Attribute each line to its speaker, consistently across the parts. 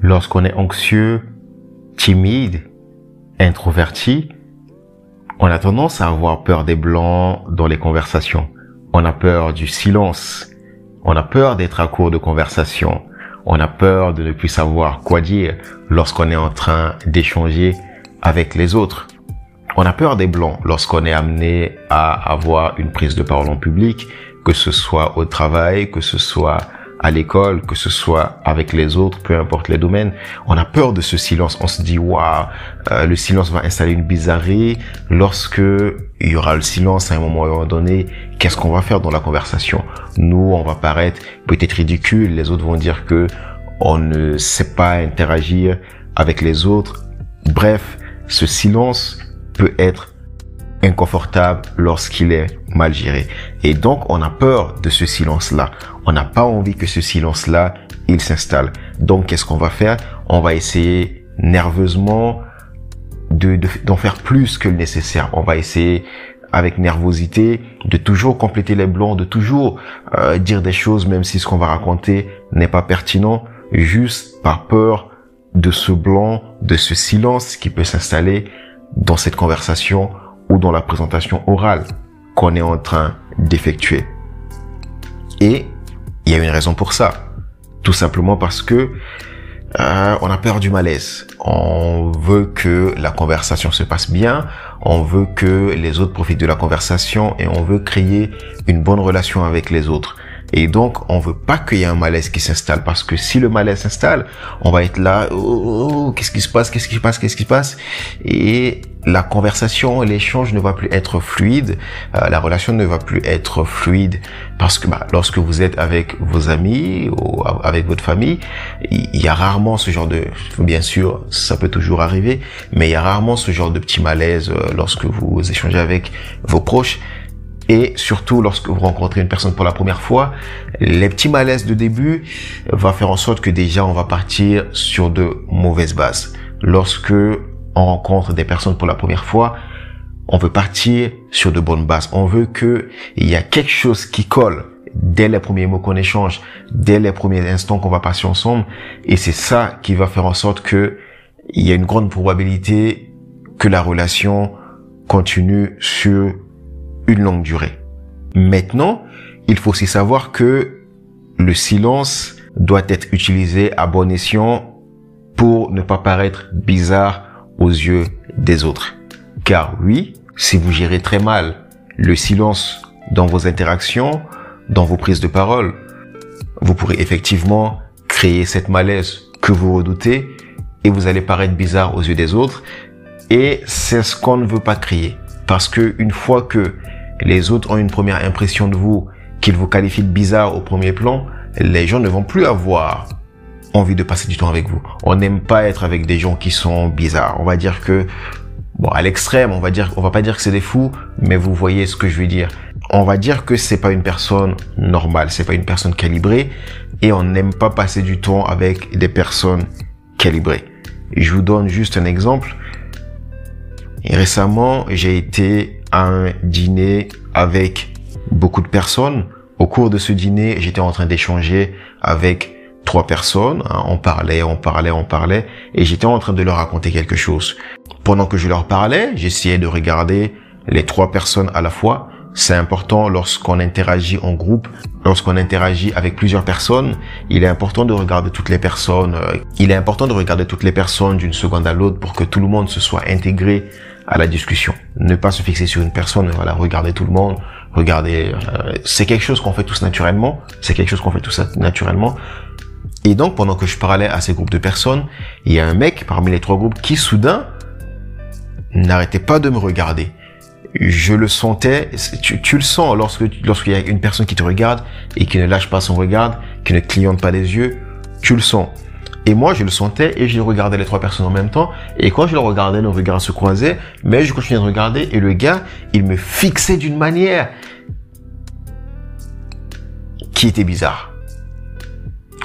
Speaker 1: lorsqu'on est anxieux, timide, introverti, on a tendance à avoir peur des blancs dans les conversations. On a peur du silence. On a peur d'être à court de conversation. On a peur de ne plus savoir quoi dire lorsqu'on est en train d'échanger avec les autres. On a peur des blancs lorsqu'on est amené à avoir une prise de parole en public, que ce soit au travail, que ce soit à l'école, que ce soit avec les autres, peu importe les domaines, on a peur de ce silence. On se dit, waouh, euh, le silence va installer une bizarrerie. Lorsque il y aura le silence à un moment donné, qu'est-ce qu'on va faire dans la conversation? Nous, on va paraître peut-être ridicule. Les autres vont dire que on ne sait pas interagir avec les autres. Bref, ce silence peut être inconfortable lorsqu'il est mal géré. Et donc, on a peur de ce silence-là. On n'a pas envie que ce silence-là, il s'installe. Donc, qu'est-ce qu'on va faire? On va essayer nerveusement de, d'en faire plus que le nécessaire. On va essayer avec nervosité de toujours compléter les blancs, de toujours euh, dire des choses, même si ce qu'on va raconter n'est pas pertinent, juste par peur de ce blanc, de ce silence qui peut s'installer dans cette conversation ou dans la présentation orale qu'on est en train d'effectuer. Et il y a une raison pour ça. Tout simplement parce que euh, on a peur du malaise. On veut que la conversation se passe bien, on veut que les autres profitent de la conversation et on veut créer une bonne relation avec les autres. Et donc, on veut pas qu'il y ait un malaise qui s'installe parce que si le malaise s'installe, on va être là, oh, oh, oh, qu'est-ce qui se passe, qu'est-ce qui se passe, qu'est-ce qui se passe? Et la conversation, l'échange ne va plus être fluide, euh, la relation ne va plus être fluide parce que bah, lorsque vous êtes avec vos amis ou avec votre famille, il y a rarement ce genre de, bien sûr, ça peut toujours arriver, mais il y a rarement ce genre de petit malaise euh, lorsque vous échangez avec vos proches. Et surtout, lorsque vous rencontrez une personne pour la première fois, les petits malaises de début va faire en sorte que déjà on va partir sur de mauvaises bases. Lorsque on rencontre des personnes pour la première fois, on veut partir sur de bonnes bases. On veut que il y a quelque chose qui colle dès les premiers mots qu'on échange, dès les premiers instants qu'on va passer ensemble. Et c'est ça qui va faire en sorte que il y a une grande probabilité que la relation continue sur une longue durée. Maintenant, il faut aussi savoir que le silence doit être utilisé à bon escient pour ne pas paraître bizarre aux yeux des autres. Car oui, si vous gérez très mal le silence dans vos interactions, dans vos prises de parole, vous pourrez effectivement créer cette malaise que vous redoutez et vous allez paraître bizarre aux yeux des autres et c'est ce qu'on ne veut pas créer. Parce que une fois que les autres ont une première impression de vous, qu'ils vous qualifient de bizarre au premier plan, les gens ne vont plus avoir envie de passer du temps avec vous. On n'aime pas être avec des gens qui sont bizarres. On va dire que, bon, à l'extrême, on va dire, on va pas dire que c'est des fous, mais vous voyez ce que je veux dire. On va dire que c'est pas une personne normale, c'est pas une personne calibrée, et on n'aime pas passer du temps avec des personnes calibrées. Je vous donne juste un exemple. Récemment, j'ai été un dîner avec beaucoup de personnes. Au cours de ce dîner, j'étais en train d'échanger avec trois personnes. Hein. On parlait, on parlait, on parlait, et j'étais en train de leur raconter quelque chose. Pendant que je leur parlais, j'essayais de regarder les trois personnes à la fois. C'est important lorsqu'on interagit en groupe, lorsqu'on interagit avec plusieurs personnes, il est important de regarder toutes les personnes. Euh, il est important de regarder toutes les personnes d'une seconde à l'autre pour que tout le monde se soit intégré à la discussion. Ne pas se fixer sur une personne, voilà, regarder tout le monde, regarder. Euh, c'est quelque chose qu'on fait tous naturellement. C'est quelque chose qu'on fait tous naturellement. Et donc, pendant que je parlais à ces groupes de personnes, il y a un mec parmi les trois groupes qui, soudain, n'arrêtait pas de me regarder. Je le sentais, tu, le sens lorsque lorsqu'il y a une personne qui te regarde et qui ne lâche pas son regard, qui ne clignote pas les yeux, tu le sens. Et moi, je le sentais et je regardais les trois personnes en même temps. Et quand je le regardais, nos regards se croisaient, mais je continuais de regarder et le gars, il me fixait d'une manière qui était bizarre.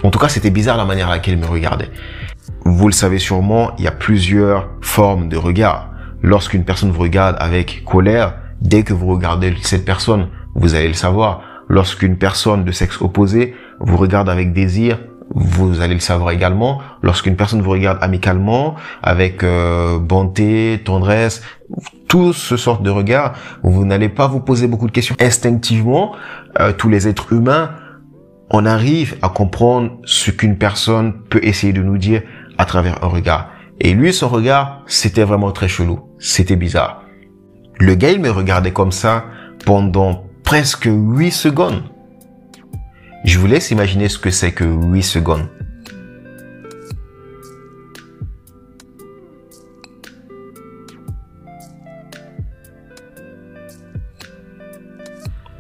Speaker 1: En tout cas, c'était bizarre la manière à laquelle il me regardait. Vous le savez sûrement, il y a plusieurs formes de regard. Lorsqu'une personne vous regarde avec colère, dès que vous regardez cette personne, vous allez le savoir. Lorsqu'une personne de sexe opposé vous regarde avec désir, vous allez le savoir également, lorsqu'une personne vous regarde amicalement, avec euh, bonté, tendresse, tout ce sort de regard, vous n'allez pas vous poser beaucoup de questions. Instinctivement, euh, tous les êtres humains, on arrive à comprendre ce qu'une personne peut essayer de nous dire à travers un regard. Et lui, son regard, c'était vraiment très chelou. C'était bizarre. Le gars, il me regardait comme ça pendant presque 8 secondes. Je vous laisse imaginer ce que c'est que 8 secondes.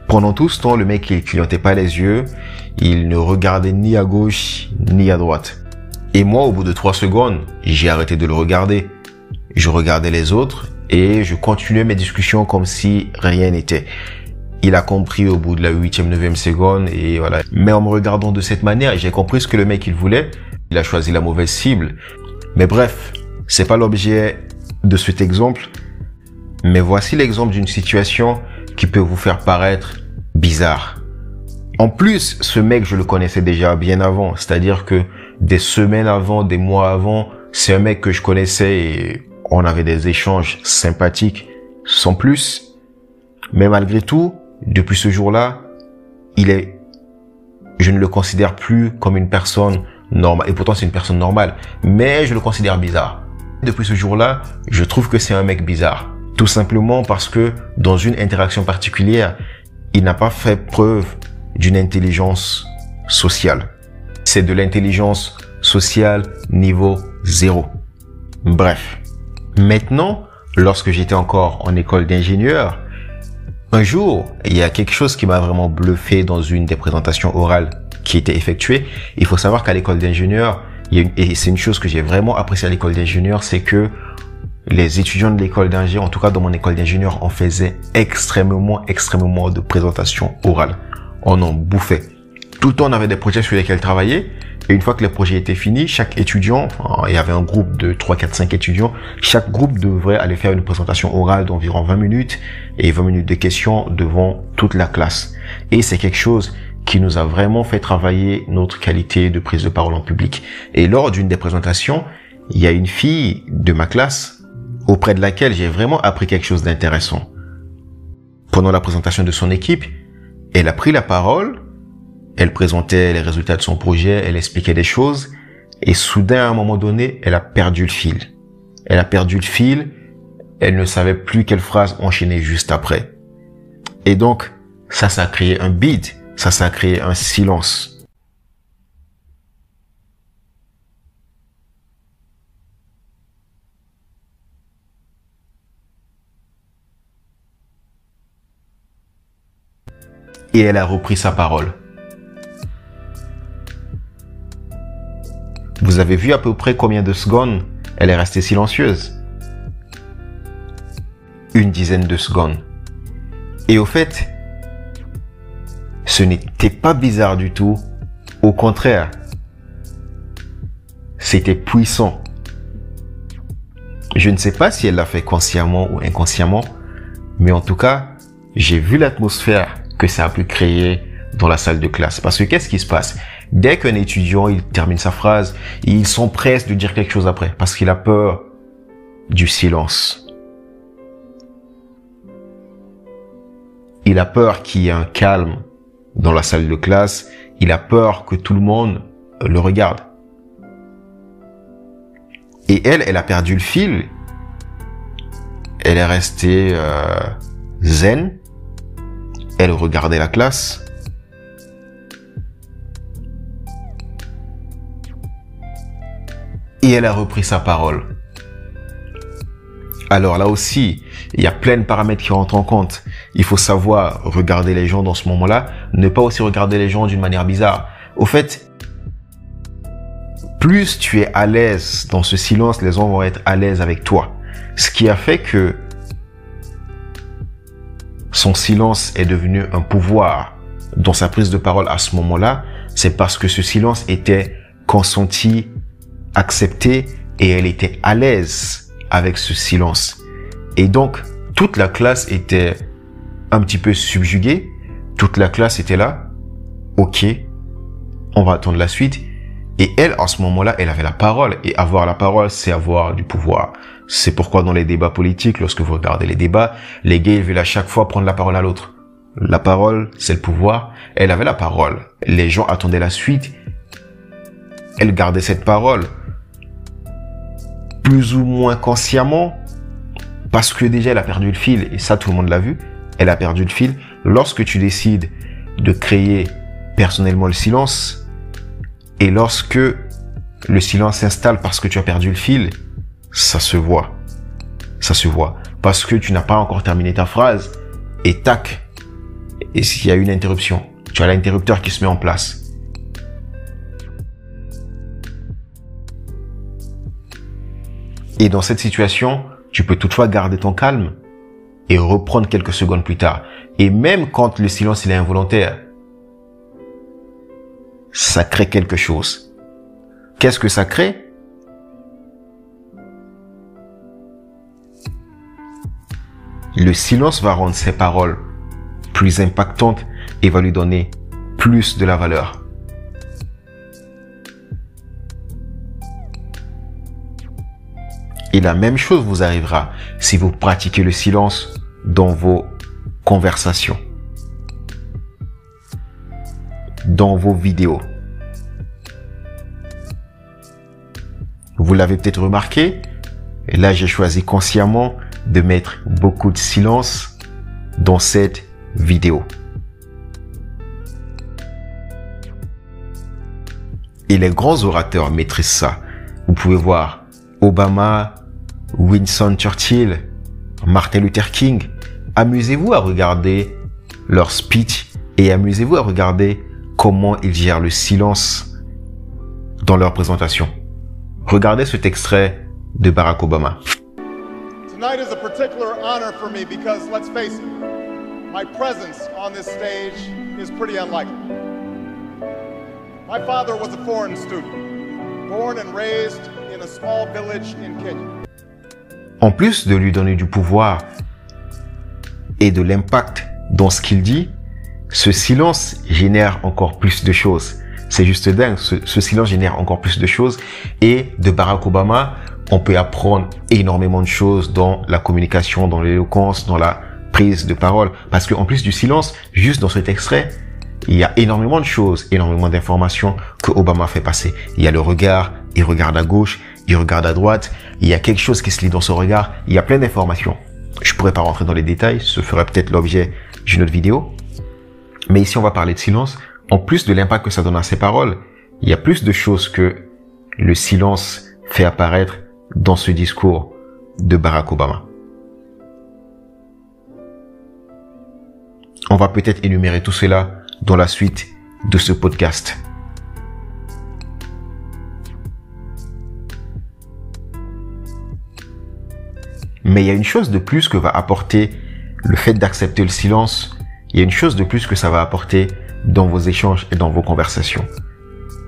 Speaker 1: Pendant tout ce temps, le mec, il clignotait pas les yeux, il ne regardait ni à gauche, ni à droite. Et moi, au bout de 3 secondes, j'ai arrêté de le regarder. Je regardais les autres et je continuais mes discussions comme si rien n'était il a compris au bout de la huitième, neuvième seconde et voilà. Mais en me regardant de cette manière, j'ai compris ce que le mec il voulait. Il a choisi la mauvaise cible. Mais bref, c'est pas l'objet de cet exemple. Mais voici l'exemple d'une situation qui peut vous faire paraître bizarre. En plus, ce mec, je le connaissais déjà bien avant. C'est-à-dire que des semaines avant, des mois avant, c'est un mec que je connaissais et on avait des échanges sympathiques sans plus. Mais malgré tout, depuis ce jour-là, il est, je ne le considère plus comme une personne normale. Et pourtant, c'est une personne normale. Mais je le considère bizarre. Depuis ce jour-là, je trouve que c'est un mec bizarre. Tout simplement parce que dans une interaction particulière, il n'a pas fait preuve d'une intelligence sociale. C'est de l'intelligence sociale niveau zéro. Bref. Maintenant, lorsque j'étais encore en école d'ingénieur, un jour, il y a quelque chose qui m'a vraiment bluffé dans une des présentations orales qui était effectuée. Il faut savoir qu'à l'école d'ingénieur, et c'est une chose que j'ai vraiment apprécié à l'école d'ingénieur, c'est que les étudiants de l'école d'ingénieur, en tout cas dans mon école d'ingénieur, on faisait extrêmement, extrêmement de présentations orales. On en bouffait. Tout le temps, on avait des projets sur lesquels travailler. Et une fois que le projet était fini, chaque étudiant, il y avait un groupe de 3, 4, 5 étudiants, chaque groupe devrait aller faire une présentation orale d'environ 20 minutes et 20 minutes de questions devant toute la classe. Et c'est quelque chose qui nous a vraiment fait travailler notre qualité de prise de parole en public. Et lors d'une des présentations, il y a une fille de ma classe auprès de laquelle j'ai vraiment appris quelque chose d'intéressant. Pendant la présentation de son équipe, elle a pris la parole elle présentait les résultats de son projet, elle expliquait des choses, et soudain, à un moment donné, elle a perdu le fil. Elle a perdu le fil, elle ne savait plus quelle phrase enchaîner juste après. Et donc, ça, ça a créé un bide, ça, ça a créé un silence. Et elle a repris sa parole. Vous avez vu à peu près combien de secondes elle est restée silencieuse? Une dizaine de secondes. Et au fait, ce n'était pas bizarre du tout. Au contraire, c'était puissant. Je ne sais pas si elle l'a fait consciemment ou inconsciemment, mais en tout cas, j'ai vu l'atmosphère que ça a pu créer dans la salle de classe. Parce que qu'est-ce qui se passe? Dès qu'un étudiant il termine sa phrase, il s'empresse de dire quelque chose après parce qu'il a peur du silence. Il a peur qu'il y ait un calme dans la salle de classe. Il a peur que tout le monde le regarde. Et elle, elle a perdu le fil. Elle est restée euh, zen. Elle regardait la classe. et elle a repris sa parole. Alors là aussi, il y a plein de paramètres qui rentrent en compte. Il faut savoir regarder les gens dans ce moment-là, ne pas aussi regarder les gens d'une manière bizarre. Au fait, plus tu es à l'aise dans ce silence, les gens vont être à l'aise avec toi. Ce qui a fait que son silence est devenu un pouvoir dans sa prise de parole à ce moment-là, c'est parce que ce silence était consenti accepté et elle était à l'aise avec ce silence. Et donc, toute la classe était un petit peu subjuguée. Toute la classe était là. Ok, on va attendre la suite. Et elle, en ce moment-là, elle avait la parole. Et avoir la parole, c'est avoir du pouvoir. C'est pourquoi dans les débats politiques, lorsque vous regardez les débats, les gays veulent à chaque fois prendre la parole à l'autre. La parole, c'est le pouvoir. Elle avait la parole. Les gens attendaient la suite. Elle gardait cette parole. Plus ou moins consciemment, parce que déjà elle a perdu le fil, et ça tout le monde l'a vu, elle a perdu le fil. Lorsque tu décides de créer personnellement le silence, et lorsque le silence s'installe parce que tu as perdu le fil, ça se voit. Ça se voit. Parce que tu n'as pas encore terminé ta phrase, et tac, et s'il y a une interruption, tu as l'interrupteur qui se met en place. Et dans cette situation, tu peux toutefois garder ton calme et reprendre quelques secondes plus tard. Et même quand le silence il est involontaire, ça crée quelque chose. Qu'est-ce que ça crée? Le silence va rendre ses paroles plus impactante et va lui donner plus de la valeur. Et la même chose vous arrivera si vous pratiquez le silence dans vos conversations, dans vos vidéos. Vous l'avez peut-être remarqué, là j'ai choisi consciemment de mettre beaucoup de silence dans cette vidéo. Et les grands orateurs maîtrisent ça. Vous pouvez voir Obama, Winston Churchill, Martin Luther King. Amusez-vous à regarder leur speech et amusez-vous à regarder comment ils gèrent le silence dans leur présentation. Regardez cet extrait de Barack Obama. Tonight is a particular honor for me because let's face it, my presence on this stage is pretty unlikely. My father was a foreign student, born and raised in a small village in Kenya. En plus de lui donner du pouvoir et de l'impact dans ce qu'il dit, ce silence génère encore plus de choses. C'est juste dingue, ce, ce, silence génère encore plus de choses. Et de Barack Obama, on peut apprendre énormément de choses dans la communication, dans l'éloquence, dans la prise de parole. Parce qu'en plus du silence, juste dans cet extrait, il y a énormément de choses, énormément d'informations que Obama fait passer. Il y a le regard, il regarde à gauche, il regarde à droite, il y a quelque chose qui se lit dans son regard, il y a plein d'informations. Je pourrais pas rentrer dans les détails, ce ferait peut-être l'objet d'une autre vidéo. Mais ici, on va parler de silence. En plus de l'impact que ça donne à ses paroles, il y a plus de choses que le silence fait apparaître dans ce discours de Barack Obama. On va peut-être énumérer tout cela dans la suite de ce podcast. Mais il y a une chose de plus que va apporter le fait d'accepter le silence. Il y a une chose de plus que ça va apporter dans vos échanges et dans vos conversations.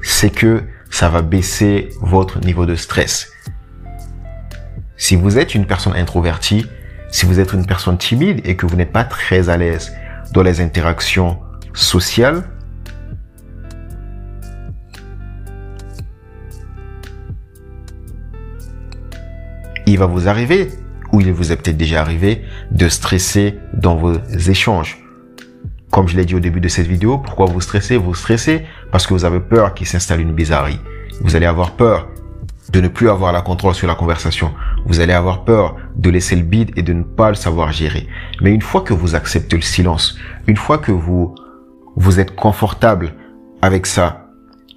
Speaker 1: C'est que ça va baisser votre niveau de stress. Si vous êtes une personne introvertie, si vous êtes une personne timide et que vous n'êtes pas très à l'aise dans les interactions sociales. Il va vous arriver, ou il vous est peut-être déjà arrivé, de stresser dans vos échanges. Comme je l'ai dit au début de cette vidéo, pourquoi vous stressez Vous stressez? Parce que vous avez peur qu'il s'installe une bizarrerie. Vous allez avoir peur de ne plus avoir la contrôle sur la conversation. Vous allez avoir peur de laisser le bide et de ne pas le savoir gérer. Mais une fois que vous acceptez le silence, une fois que vous, vous êtes confortable avec ça,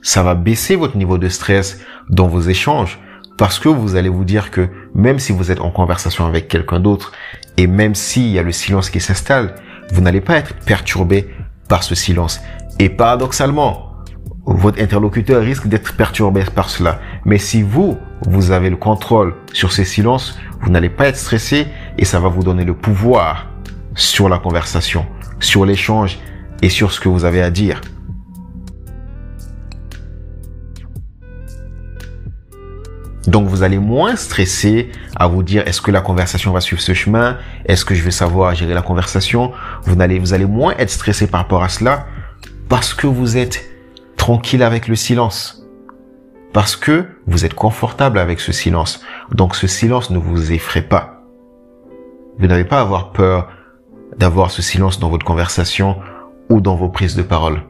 Speaker 1: ça va baisser votre niveau de stress dans vos échanges parce que vous allez vous dire que même si vous êtes en conversation avec quelqu'un d'autre et même s'il y a le silence qui s'installe, vous n'allez pas être perturbé par ce silence. Et paradoxalement, votre interlocuteur risque d'être perturbé par cela. Mais si vous, vous avez le contrôle sur ces silences, vous n'allez pas être stressé et ça va vous donner le pouvoir sur la conversation, sur l'échange et sur ce que vous avez à dire. Donc vous allez moins stresser à vous dire est-ce que la conversation va suivre ce chemin? Est-ce que je vais savoir gérer la conversation? Vous allez, vous allez moins être stressé par rapport à cela parce que vous êtes tranquille avec le silence. Parce que vous êtes confortable avec ce silence. Donc ce silence ne vous effraie pas. Vous n'avez pas à avoir peur d'avoir ce silence dans votre conversation ou dans vos prises de parole.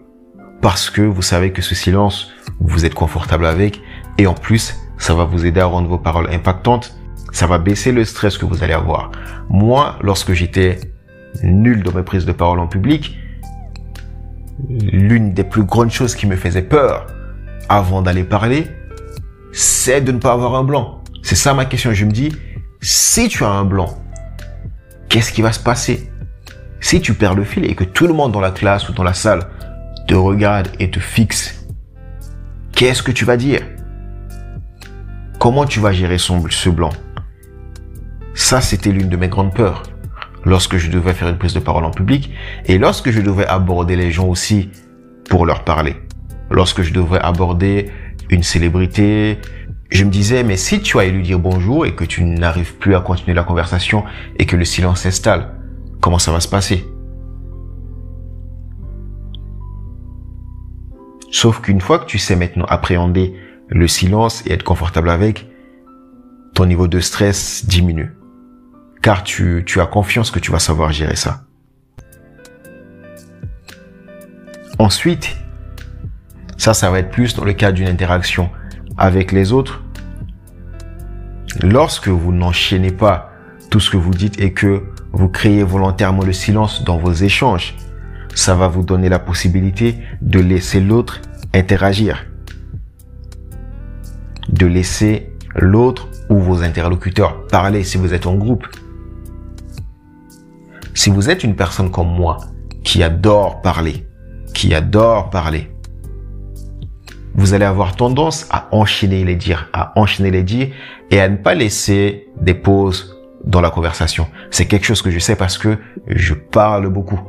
Speaker 1: Parce que vous savez que ce silence, vous êtes confortable avec et en plus, ça va vous aider à rendre vos paroles impactantes. Ça va baisser le stress que vous allez avoir. Moi, lorsque j'étais nul dans mes prises de parole en public, l'une des plus grandes choses qui me faisait peur avant d'aller parler, c'est de ne pas avoir un blanc. C'est ça ma question. Je me dis, si tu as un blanc, qu'est-ce qui va se passer? Si tu perds le fil et que tout le monde dans la classe ou dans la salle te regarde et te fixe, qu'est-ce que tu vas dire? Comment tu vas gérer ce blanc? Ça, c'était l'une de mes grandes peurs lorsque je devais faire une prise de parole en public et lorsque je devais aborder les gens aussi pour leur parler. Lorsque je devais aborder une célébrité, je me disais, mais si tu as lui dire bonjour et que tu n'arrives plus à continuer la conversation et que le silence s'installe, comment ça va se passer? Sauf qu'une fois que tu sais maintenant appréhender le silence et être confortable avec, ton niveau de stress diminue car tu, tu as confiance que tu vas savoir gérer ça. Ensuite, ça, ça va être plus dans le cadre d'une interaction avec les autres. Lorsque vous n'enchaînez pas tout ce que vous dites et que vous créez volontairement le silence dans vos échanges, ça va vous donner la possibilité de laisser l'autre interagir. De laisser l'autre ou vos interlocuteurs parler si vous êtes en groupe. Si vous êtes une personne comme moi, qui adore parler, qui adore parler, vous allez avoir tendance à enchaîner les dires, à enchaîner les dires et à ne pas laisser des pauses dans la conversation. C'est quelque chose que je sais parce que je parle beaucoup.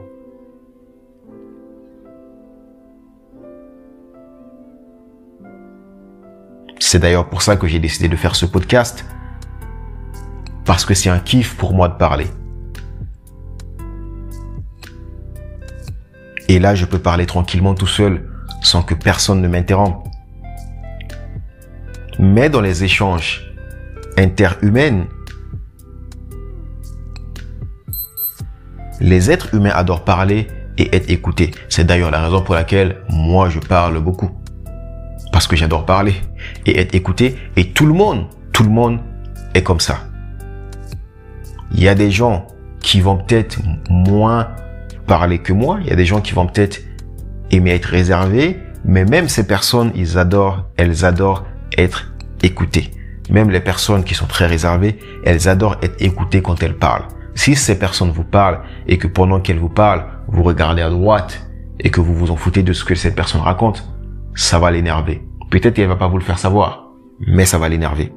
Speaker 1: C'est d'ailleurs pour ça que j'ai décidé de faire ce podcast. Parce que c'est un kiff pour moi de parler. Et là, je peux parler tranquillement tout seul, sans que personne ne m'interrompe. Mais dans les échanges interhumains, les êtres humains adorent parler et être écoutés. C'est d'ailleurs la raison pour laquelle moi je parle beaucoup. Parce que j'adore parler et être écouté. Et tout le monde, tout le monde est comme ça. Il y a des gens qui vont peut-être moins parler que moi. Il y a des gens qui vont peut-être aimer être réservés, mais même ces personnes, ils adorent, elles adorent être écoutées. Même les personnes qui sont très réservées, elles adorent être écoutées quand elles parlent. Si ces personnes vous parlent et que pendant qu'elles vous parlent, vous regardez à droite et que vous vous en foutez de ce que cette personne raconte, ça va l'énerver. Peut-être qu'elle va pas vous le faire savoir, mais ça va l'énerver.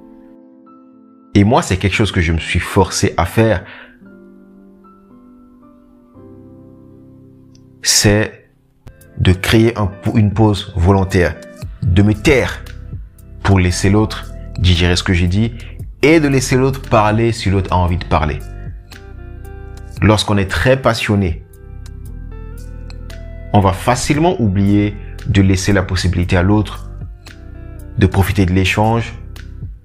Speaker 1: Et moi, c'est quelque chose que je me suis forcé à faire c'est de créer une pause volontaire, de me taire pour laisser l'autre digérer ce que j'ai dit et de laisser l'autre parler si l'autre a envie de parler. Lorsqu'on est très passionné, on va facilement oublier de laisser la possibilité à l'autre de profiter de l'échange,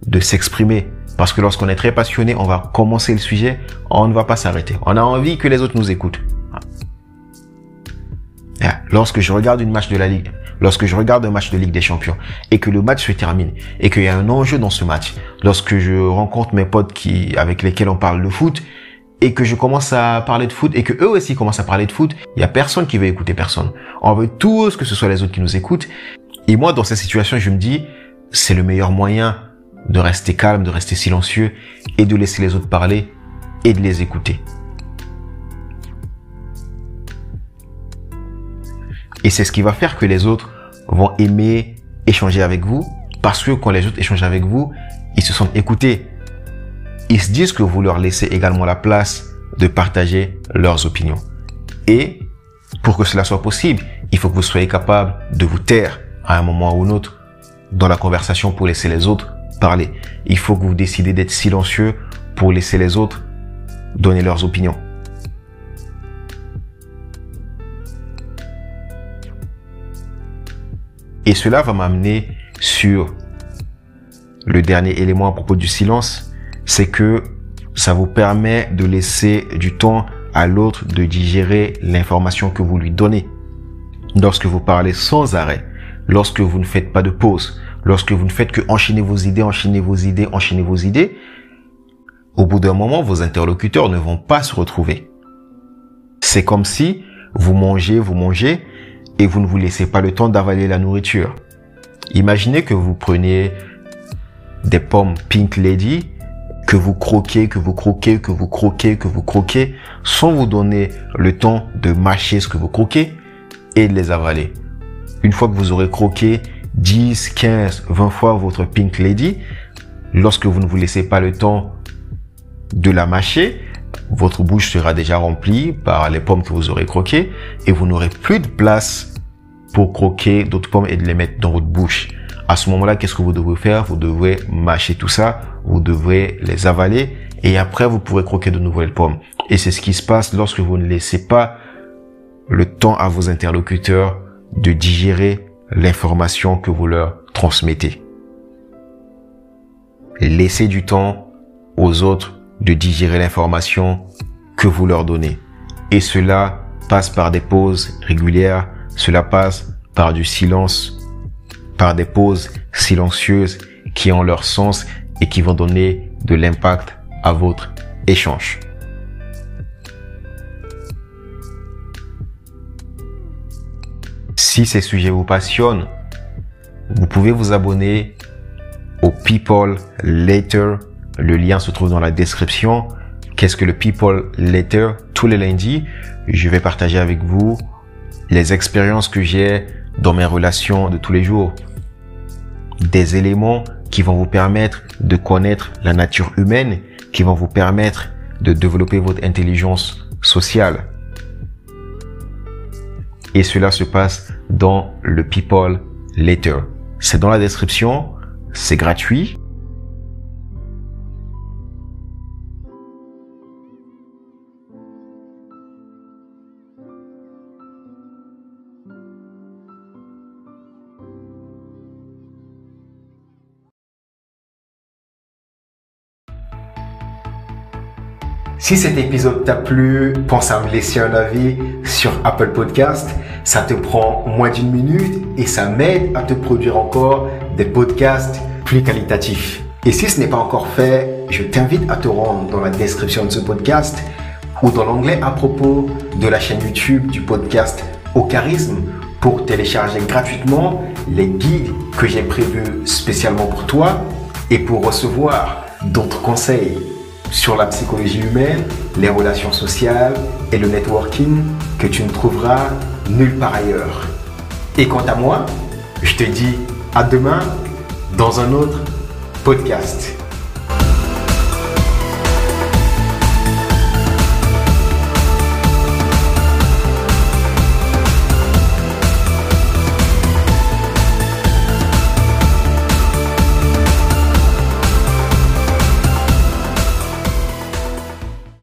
Speaker 1: de s'exprimer. Parce que lorsqu'on est très passionné, on va commencer le sujet, on ne va pas s'arrêter. On a envie que les autres nous écoutent. Lorsque je regarde une match de la Ligue, lorsque je regarde un match de Ligue des Champions et que le match se termine et qu'il y a un enjeu dans ce match, lorsque je rencontre mes potes qui, avec lesquels on parle de foot et que je commence à parler de foot et que eux aussi commencent à parler de foot, il y a personne qui veut écouter personne. On veut tous que ce soit les autres qui nous écoutent. Et moi, dans cette situation, je me dis, c'est le meilleur moyen de rester calme, de rester silencieux et de laisser les autres parler et de les écouter. Et c'est ce qui va faire que les autres vont aimer échanger avec vous parce que quand les autres échangent avec vous, ils se sentent écoutés. Ils se disent que vous leur laissez également la place de partager leurs opinions. Et pour que cela soit possible, il faut que vous soyez capable de vous taire à un moment ou un autre dans la conversation pour laisser les autres parler. Il faut que vous décidez d'être silencieux pour laisser les autres donner leurs opinions. Et cela va m'amener sur le dernier élément à propos du silence, c'est que ça vous permet de laisser du temps à l'autre de digérer l'information que vous lui donnez. Lorsque vous parlez sans arrêt, lorsque vous ne faites pas de pause, lorsque vous ne faites que enchaîner vos idées, enchaîner vos idées, enchaîner vos idées, au bout d'un moment, vos interlocuteurs ne vont pas se retrouver. C'est comme si vous mangez, vous mangez, et vous ne vous laissez pas le temps d'avaler la nourriture. Imaginez que vous preniez des pommes Pink Lady, que vous croquez, que vous croquez, que vous croquez, que vous croquez, sans vous donner le temps de mâcher ce que vous croquez et de les avaler. Une fois que vous aurez croqué 10, 15, 20 fois votre Pink Lady, lorsque vous ne vous laissez pas le temps de la mâcher, votre bouche sera déjà remplie par les pommes que vous aurez croquées et vous n'aurez plus de place pour croquer d'autres pommes et de les mettre dans votre bouche. À ce moment-là, qu'est-ce que vous devrez faire? Vous devrez mâcher tout ça, vous devrez les avaler et après vous pourrez croquer de nouvelles pommes. Et c'est ce qui se passe lorsque vous ne laissez pas le temps à vos interlocuteurs de digérer l'information que vous leur transmettez. Laissez du temps aux autres de digérer l'information que vous leur donnez. Et cela passe par des pauses régulières, cela passe par du silence, par des pauses silencieuses qui ont leur sens et qui vont donner de l'impact à votre échange. Si ces sujets vous passionnent, vous pouvez vous abonner au People Later le lien se trouve dans la description. Qu'est-ce que le People Letter Tous les lundis, je vais partager avec vous les expériences que j'ai dans mes relations de tous les jours. Des éléments qui vont vous permettre de connaître la nature humaine, qui vont vous permettre de développer votre intelligence sociale. Et cela se passe dans le People Letter. C'est dans la description, c'est gratuit. Si cet épisode t'a plu, pense à me laisser un avis sur Apple Podcast. Ça te prend moins d'une minute et ça m'aide à te produire encore des podcasts plus qualitatifs. Et si ce n'est pas encore fait, je t'invite à te rendre dans la description de ce podcast ou dans l'onglet à propos de la chaîne YouTube du podcast Au Charisme pour télécharger gratuitement les guides que j'ai prévus spécialement pour toi et pour recevoir d'autres conseils sur la psychologie humaine, les relations sociales et le networking que tu ne trouveras nulle part ailleurs. Et quant à moi, je te dis à demain dans un autre podcast.